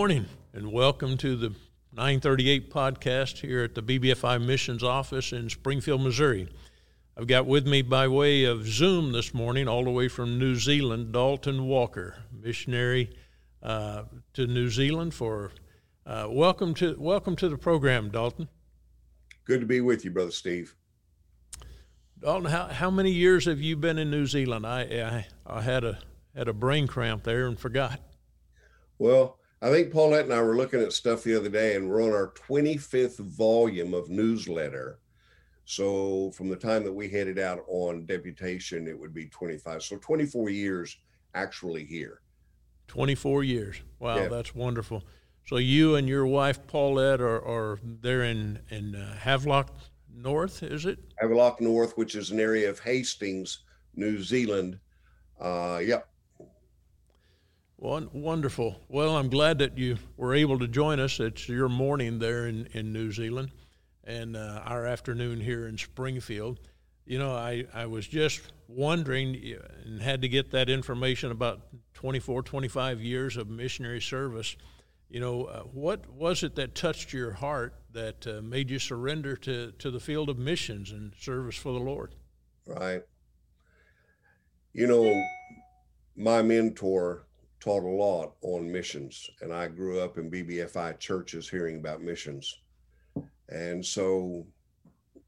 morning and welcome to the 938 podcast here at the BBFI Missions Office in Springfield, Missouri. I've got with me by way of Zoom this morning, all the way from New Zealand, Dalton Walker, missionary uh, to New Zealand. For uh, welcome to welcome to the program, Dalton. Good to be with you, brother Steve. Dalton, how, how many years have you been in New Zealand? I, I I had a had a brain cramp there and forgot. Well, I think Paulette and I were looking at stuff the other day, and we're on our 25th volume of newsletter. So from the time that we headed out on deputation, it would be 25. So 24 years actually here. 24 years. Wow, yeah. that's wonderful. So you and your wife Paulette are, are there in in uh, Havelock North, is it? Havelock North, which is an area of Hastings, New Zealand. Uh, yep, Wonderful. Well, I'm glad that you were able to join us. It's your morning there in, in New Zealand and uh, our afternoon here in Springfield. You know, I, I was just wondering and had to get that information about 24, 25 years of missionary service. You know, uh, what was it that touched your heart that uh, made you surrender to, to the field of missions and service for the Lord? Right. You know, my mentor taught a lot on missions, and I grew up in BBFI churches hearing about missions. And so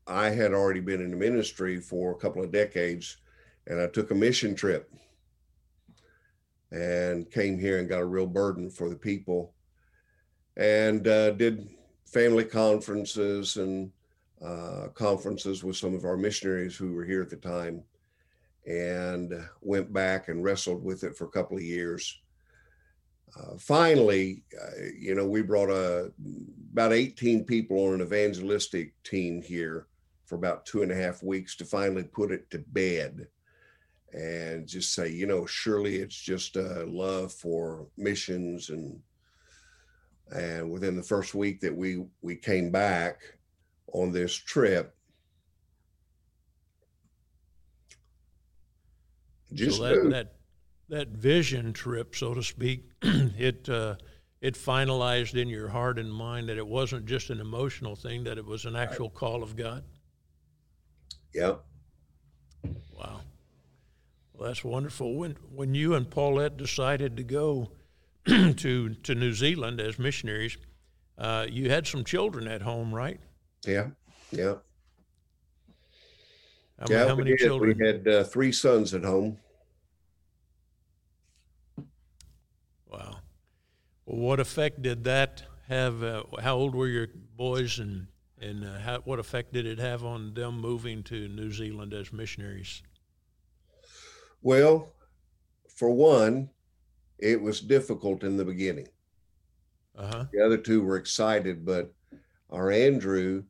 I had already been in the ministry for a couple of decades, and I took a mission trip and came here and got a real burden for the people and uh, did family conferences and uh, conferences with some of our missionaries who were here at the time and went back and wrestled with it for a couple of years uh, finally, uh, you know, we brought a, uh, about 18 people on an evangelistic team here for about two and a half weeks to finally put it to bed and just say, you know, surely it's just a love for missions and and within the first week that we we came back on this trip just so that, that that vision trip, so to speak, it uh, it finalized in your heart and mind that it wasn't just an emotional thing; that it was an actual right. call of God. Yep. Wow. Well, that's wonderful. When when you and Paulette decided to go to to New Zealand as missionaries, uh, you had some children at home, right? Yeah. Yeah. How, yeah, how many children? We had uh, three sons at home. What effect did that have? Uh, how old were your boys, and and uh, how, what effect did it have on them moving to New Zealand as missionaries? Well, for one, it was difficult in the beginning. Uh-huh. The other two were excited, but our Andrew,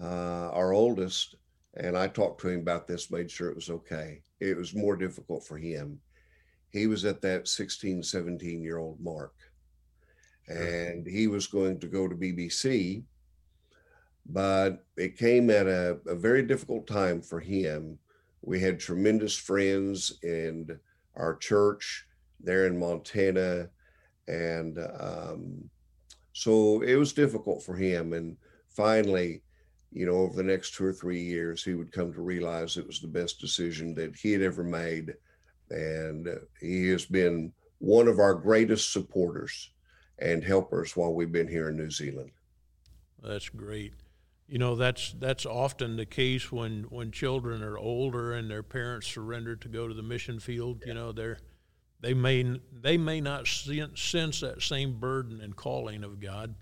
uh, our oldest, and I talked to him about this, made sure it was okay. It was more difficult for him. He was at that 16, 17 year old mark and he was going to go to BBC. But it came at a, a very difficult time for him. We had tremendous friends in our church there in Montana. And um, so it was difficult for him. And finally, you know, over the next two or three years, he would come to realize it was the best decision that he had ever made. And he has been one of our greatest supporters and helpers while we've been here in New Zealand. That's great. You know, that's that's often the case when when children are older and their parents surrender to go to the mission field. You know, they're they may they may not sense that same burden and calling of God,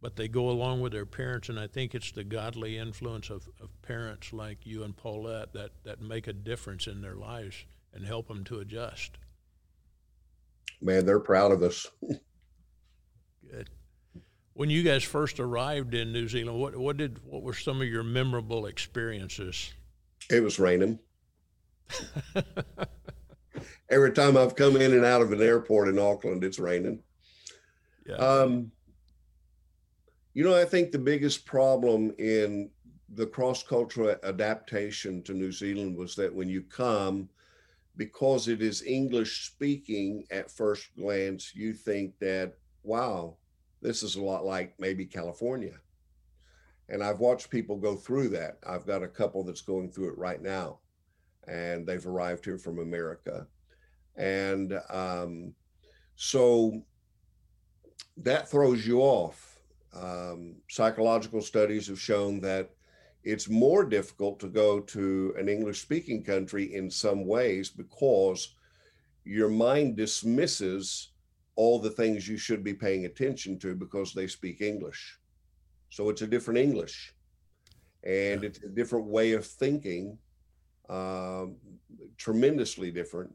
but they go along with their parents, and I think it's the godly influence of, of parents like you and Paulette that that make a difference in their lives and help them to adjust. Man, they're proud of us. Good. When you guys first arrived in New Zealand, what what did what were some of your memorable experiences? It was raining. Every time I've come in and out of an airport in Auckland, it's raining. Yeah. Um, you know, I think the biggest problem in the cross cultural adaptation to New Zealand was that when you come, because it is English speaking at first glance, you think that wow, this is a lot like maybe California. And I've watched people go through that. I've got a couple that's going through it right now, and they've arrived here from America. And um, so that throws you off. Um, psychological studies have shown that it's more difficult to go to an English speaking country in some ways because your mind dismisses all the things you should be paying attention to because they speak English. So it's a different English and it's a different way of thinking, um, tremendously different.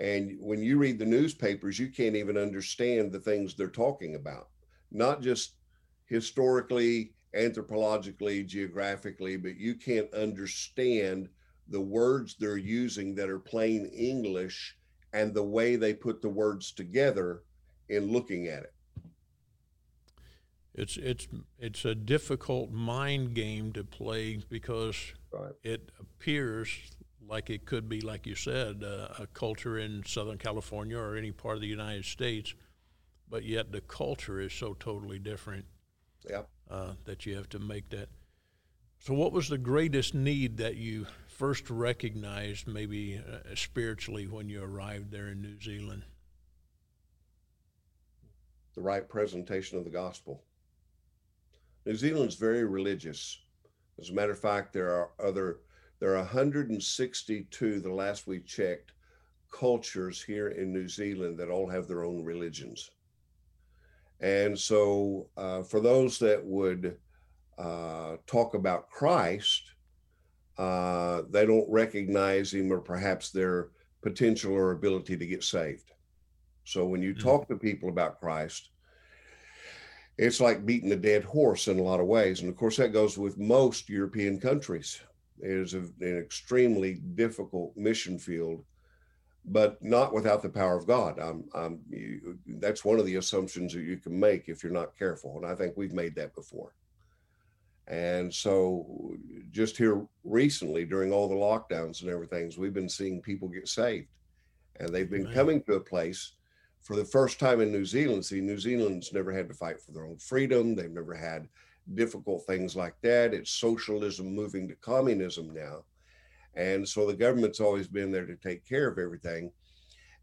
And when you read the newspapers, you can't even understand the things they're talking about, not just historically, anthropologically, geographically, but you can't understand the words they're using that are plain English and the way they put the words together in looking at it. It's it's it's a difficult mind game to play because right. it appears like it could be, like you said, uh, a culture in Southern California or any part of the United States, but yet the culture is so totally different. Yeah. Uh, that you have to make that. So, what was the greatest need that you first recognized, maybe uh, spiritually, when you arrived there in New Zealand? The right presentation of the gospel. New Zealand's very religious. As a matter of fact, there are other there are 162 the last we checked cultures here in New Zealand that all have their own religions. And so, uh, for those that would uh, talk about Christ, uh, they don't recognize him or perhaps their potential or ability to get saved. So, when you mm-hmm. talk to people about Christ, it's like beating a dead horse in a lot of ways. And of course, that goes with most European countries. It is a, an extremely difficult mission field, but not without the power of God. I'm, I'm, you, that's one of the assumptions that you can make if you're not careful. And I think we've made that before. And so, just here recently, during all the lockdowns and everything, we've been seeing people get saved. And they've been coming to a place for the first time in New Zealand. See, New Zealand's never had to fight for their own freedom. They've never had difficult things like that. It's socialism moving to communism now. And so the government's always been there to take care of everything.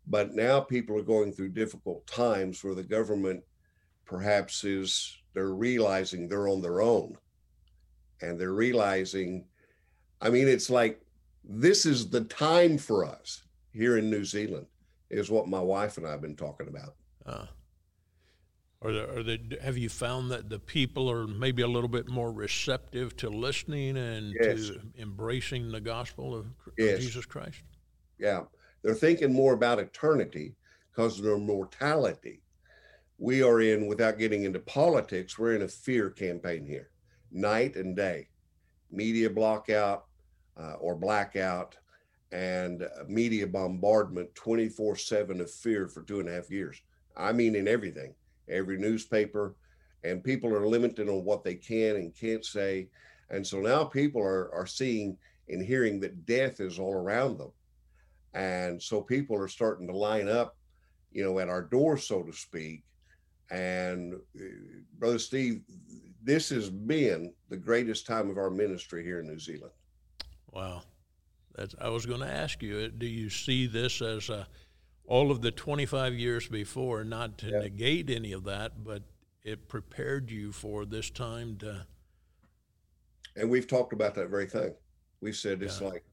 But now people are going through difficult times where the government perhaps is, they're realizing they're on their own. And they're realizing, I mean, it's like this is the time for us here in New Zealand is what my wife and I have been talking about. Uh, are there, are there, have you found that the people are maybe a little bit more receptive to listening and yes. to embracing the gospel of, yes. of Jesus Christ? Yeah, they're thinking more about eternity because of their mortality. We are in, without getting into politics, we're in a fear campaign here, night and day, media blockout uh, or blackout and media bombardment 24 7 of fear for two and a half years. I mean, in everything, every newspaper, and people are limited on what they can and can't say. And so now people are, are seeing and hearing that death is all around them. And so people are starting to line up, you know, at our door, so to speak. And uh, Brother Steve, this has been the greatest time of our ministry here in New Zealand. Wow. That's, I was going to ask you, uh, do you see this as a, all of the 25 years before, not to yeah. negate any of that, but it prepared you for this time to. And we've talked about that very thing. We said it's yeah. like,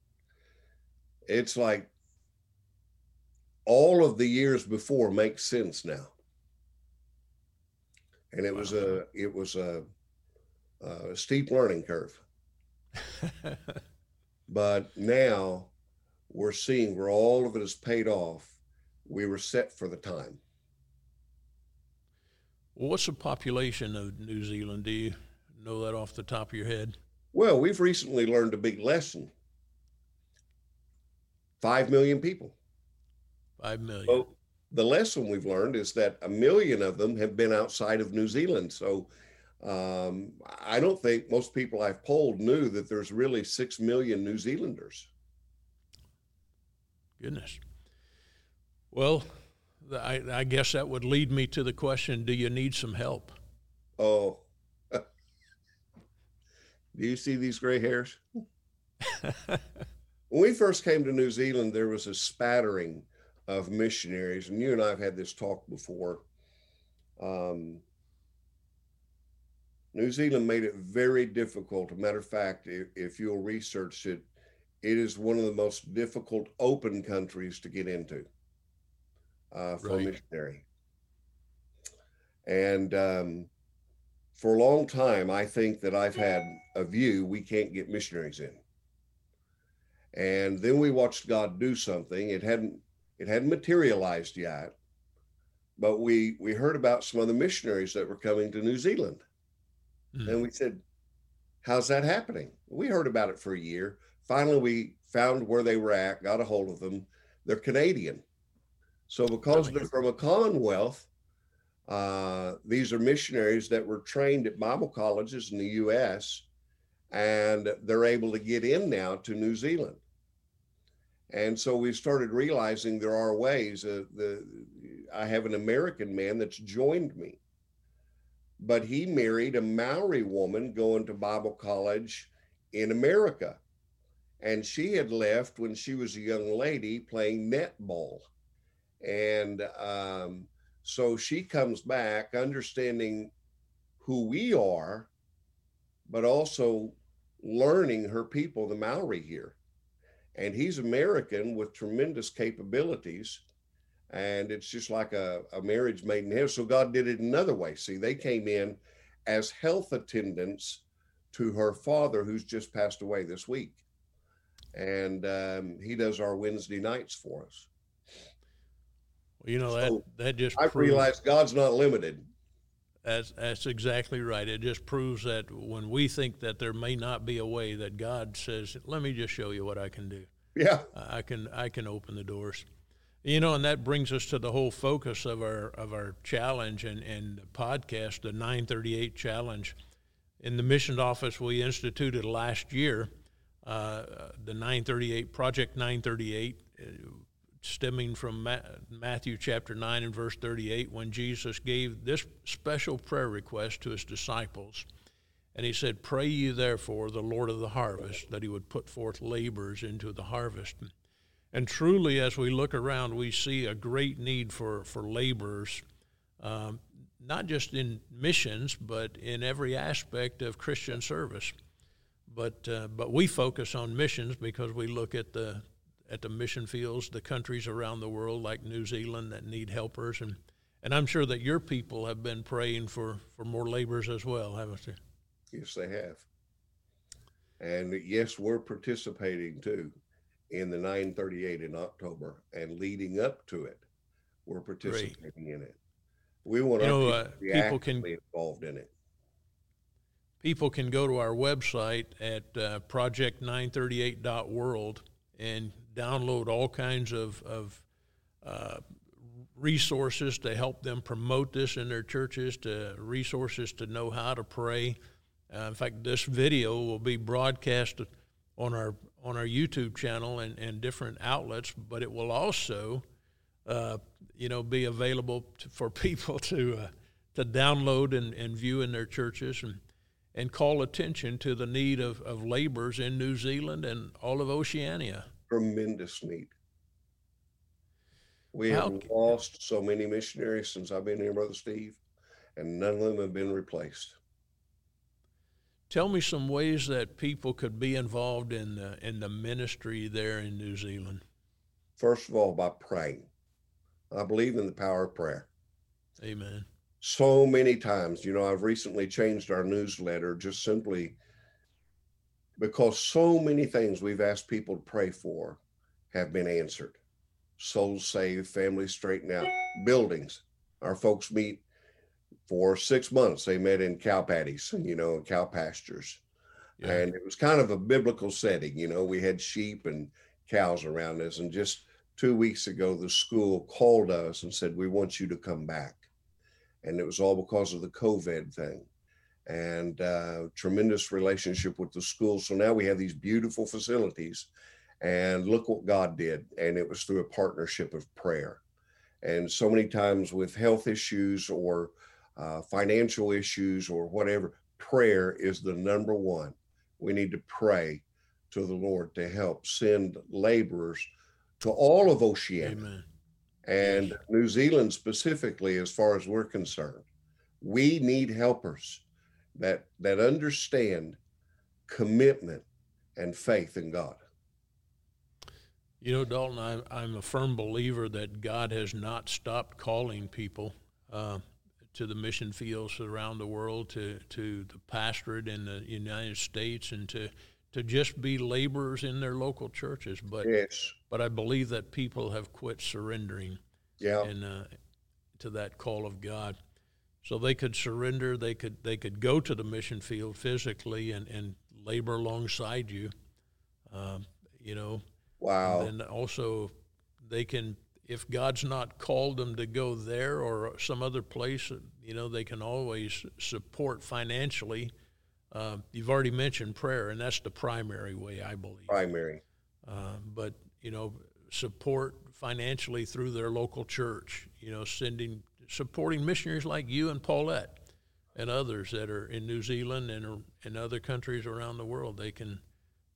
it's like all of the years before makes sense now. And it wow. was a, it was a, a steep learning curve. But now we're seeing where all of it is paid off. We were set for the time. what's the population of New Zealand? Do you know that off the top of your head? Well, we've recently learned a big lesson. Five million people. Five million. So the lesson we've learned is that a million of them have been outside of New Zealand. So um, I don't think most people I've polled knew that there's really six million New Zealanders. Goodness. Well, I, I guess that would lead me to the question: Do you need some help? Oh, do you see these gray hairs? when we first came to New Zealand, there was a spattering of missionaries, and you and I have had this talk before. Um, New Zealand made it very difficult. As a matter of fact, if, if you'll research it, it is one of the most difficult open countries to get into uh, for right. missionary. And um, for a long time, I think that I've had a view we can't get missionaries in. And then we watched God do something. It hadn't it hadn't materialized yet, but we we heard about some of the missionaries that were coming to New Zealand, mm. and we said, "How's that happening?" We heard about it for a year. Finally, we found where they were at, got a hold of them. They're Canadian, so because they're from a Commonwealth, uh, these are missionaries that were trained at Bible colleges in the U.S. and they're able to get in now to New Zealand. And so we started realizing there are ways. Uh, the I have an American man that's joined me, but he married a Maori woman going to Bible college in America, and she had left when she was a young lady playing netball, and um, so she comes back understanding who we are, but also learning her people, the Maori here. And he's American with tremendous capabilities. And it's just like a, a marriage made in heaven. So God did it another way. See, they came in as health attendants to her father, who's just passed away this week. And um, he does our Wednesday nights for us. You know that that just I realized God's not limited. That's that's exactly right. It just proves that when we think that there may not be a way, that God says, "Let me just show you what I can do." Yeah, I can I can open the doors. You know, and that brings us to the whole focus of our of our challenge and and podcast, the 938 challenge. In the mission office, we instituted last year uh, the 938 Project 938 stemming from Matthew chapter 9 and verse 38 when Jesus gave this special prayer request to his disciples. And he said, Pray ye therefore the Lord of the harvest that he would put forth laborers into the harvest. And truly, as we look around, we see a great need for, for laborers, um, not just in missions, but in every aspect of Christian service. But, uh, but we focus on missions because we look at the, at the mission fields, the countries around the world like New Zealand that need helpers, and and I'm sure that your people have been praying for for more laborers as well, haven't they? Yes, they have. And yes, we're participating too in the 938 in October and leading up to it, we're participating Great. in it. We want you know, uh, people can be involved in it. People can go to our website at uh, project938.world and download all kinds of, of uh, resources to help them promote this in their churches, to resources to know how to pray. Uh, in fact, this video will be broadcast on our on our YouTube channel and, and different outlets, but it will also, uh, you know, be available to, for people to uh, to download and, and view in their churches and and call attention to the need of, of laborers in New Zealand and all of Oceania tremendous need. We How have lost so many missionaries since I've been here, Brother Steve, and none of them have been replaced. Tell me some ways that people could be involved in the in the ministry there in New Zealand. First of all, by praying. I believe in the power of prayer. Amen. So many times, you know, I've recently changed our newsletter just simply because so many things we've asked people to pray for have been answered souls saved, families straightened out, buildings. Our folks meet for six months. They met in cow patties, you know, cow pastures. Yeah. And it was kind of a biblical setting. You know, we had sheep and cows around us. And just two weeks ago, the school called us and said, We want you to come back. And it was all because of the COVID thing and uh, tremendous relationship with the school. So now we have these beautiful facilities, and look what God did, and it was through a partnership of prayer. And so many times with health issues or uh, financial issues or whatever, prayer is the number one. We need to pray to the Lord to help send laborers to all of Oceania Amen. and. New Zealand specifically, as far as we're concerned. We need helpers that that understand commitment and faith in God. You know, Dalton, I'm, I'm a firm believer that God has not stopped calling people uh, to the mission fields around the world, to, to the pastorate in the United States, and to to just be laborers in their local churches. But yes. but I believe that people have quit surrendering. Yeah. And uh, to that call of God, so they could surrender. They could they could go to the mission field physically and and labor alongside you. Um, you know. Wow. And also, they can if God's not called them to go there or some other place, you know, they can always support financially uh, you've already mentioned prayer, and that's the primary way, I believe. Primary. Uh, but, you know, support financially through their local church, you know, sending, supporting missionaries like you and Paulette and others that are in New Zealand and in other countries around the world. They can,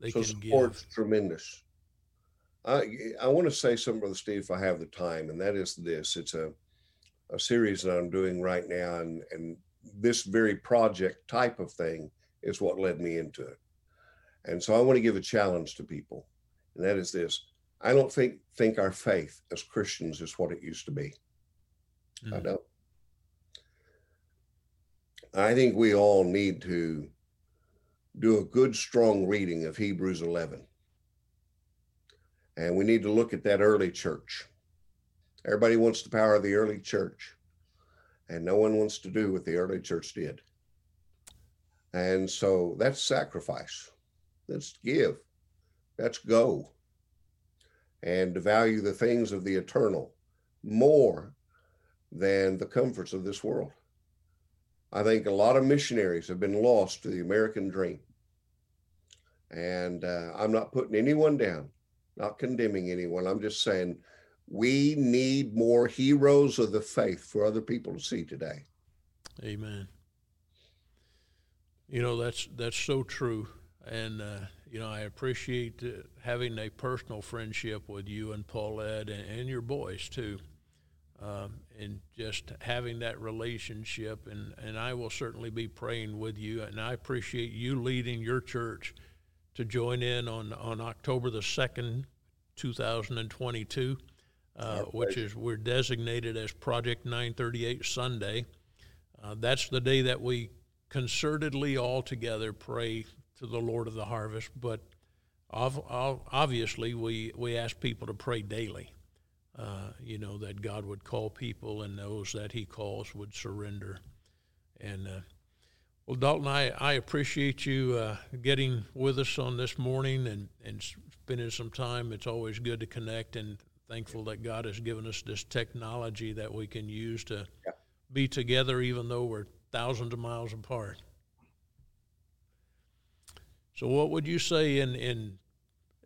they so can support's give. tremendous. I, I want to say something, Brother Steve, if I have the time, and that is this. It's a, a series that I'm doing right now, and, and this very project type of thing is what led me into it. And so I want to give a challenge to people, and that is this. I don't think think our faith as Christians is what it used to be. Mm. I don't. I think we all need to do a good, strong reading of Hebrews 11. And we need to look at that early church. Everybody wants the power of the early church, and no one wants to do what the early church did. And so that's sacrifice. That's give. That's go. And to value the things of the eternal more than the comforts of this world. I think a lot of missionaries have been lost to the American dream. And uh, I'm not putting anyone down, not condemning anyone. I'm just saying we need more heroes of the faith for other people to see today. Amen. You know that's that's so true, and uh, you know I appreciate having a personal friendship with you and Paulette and, and your boys too, um, and just having that relationship. And and I will certainly be praying with you, and I appreciate you leading your church to join in on on October the second, two thousand and twenty two. Uh, which is we're designated as Project 938 Sunday. Uh, that's the day that we concertedly all together pray to the Lord of the harvest, but obviously we, we ask people to pray daily. Uh, you know, that God would call people and those that He calls would surrender. And uh, well, Dalton, I, I appreciate you uh, getting with us on this morning and, and spending some time. It's always good to connect and thankful that God has given us this technology that we can use to yeah. be together, even though we're thousands of miles apart. So, what would you say in in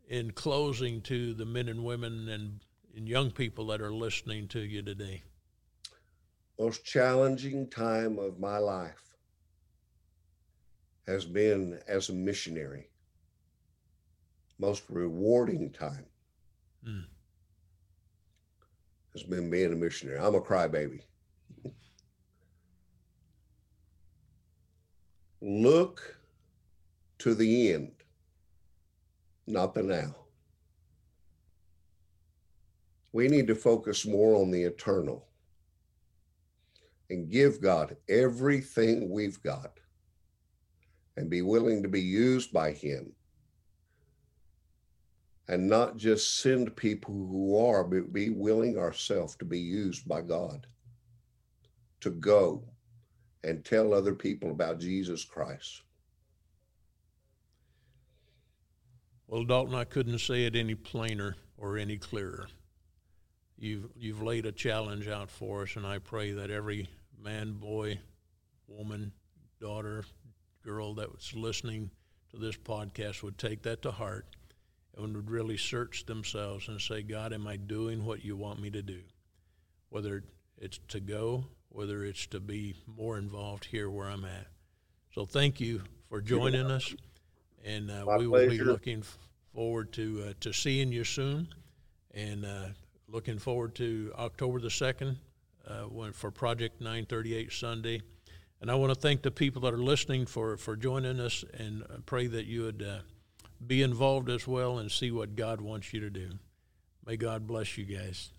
in closing to the men and women and, and young people that are listening to you today? Most challenging time of my life has been as a missionary. Most rewarding time mm. has been being a missionary. I'm a crybaby. Look to the end, not the now. We need to focus more on the eternal and give God everything we've got and be willing to be used by Him and not just send people who are, but be willing ourselves to be used by God to go and tell other people about Jesus Christ. Well, Dalton, I couldn't say it any plainer or any clearer. You've you've laid a challenge out for us, and I pray that every man, boy, woman, daughter, girl that was listening to this podcast would take that to heart and would really search themselves and say, God, am I doing what you want me to do? whether it's to go, whether it's to be more involved here where I'm at. So thank you for joining us, and uh, we will be looking forward to uh, to seeing you soon, and uh, looking forward to October the second uh, when, for Project 938 Sunday. And I want to thank the people that are listening for for joining us, and pray that you would uh, be involved as well and see what God wants you to do. May God bless you guys.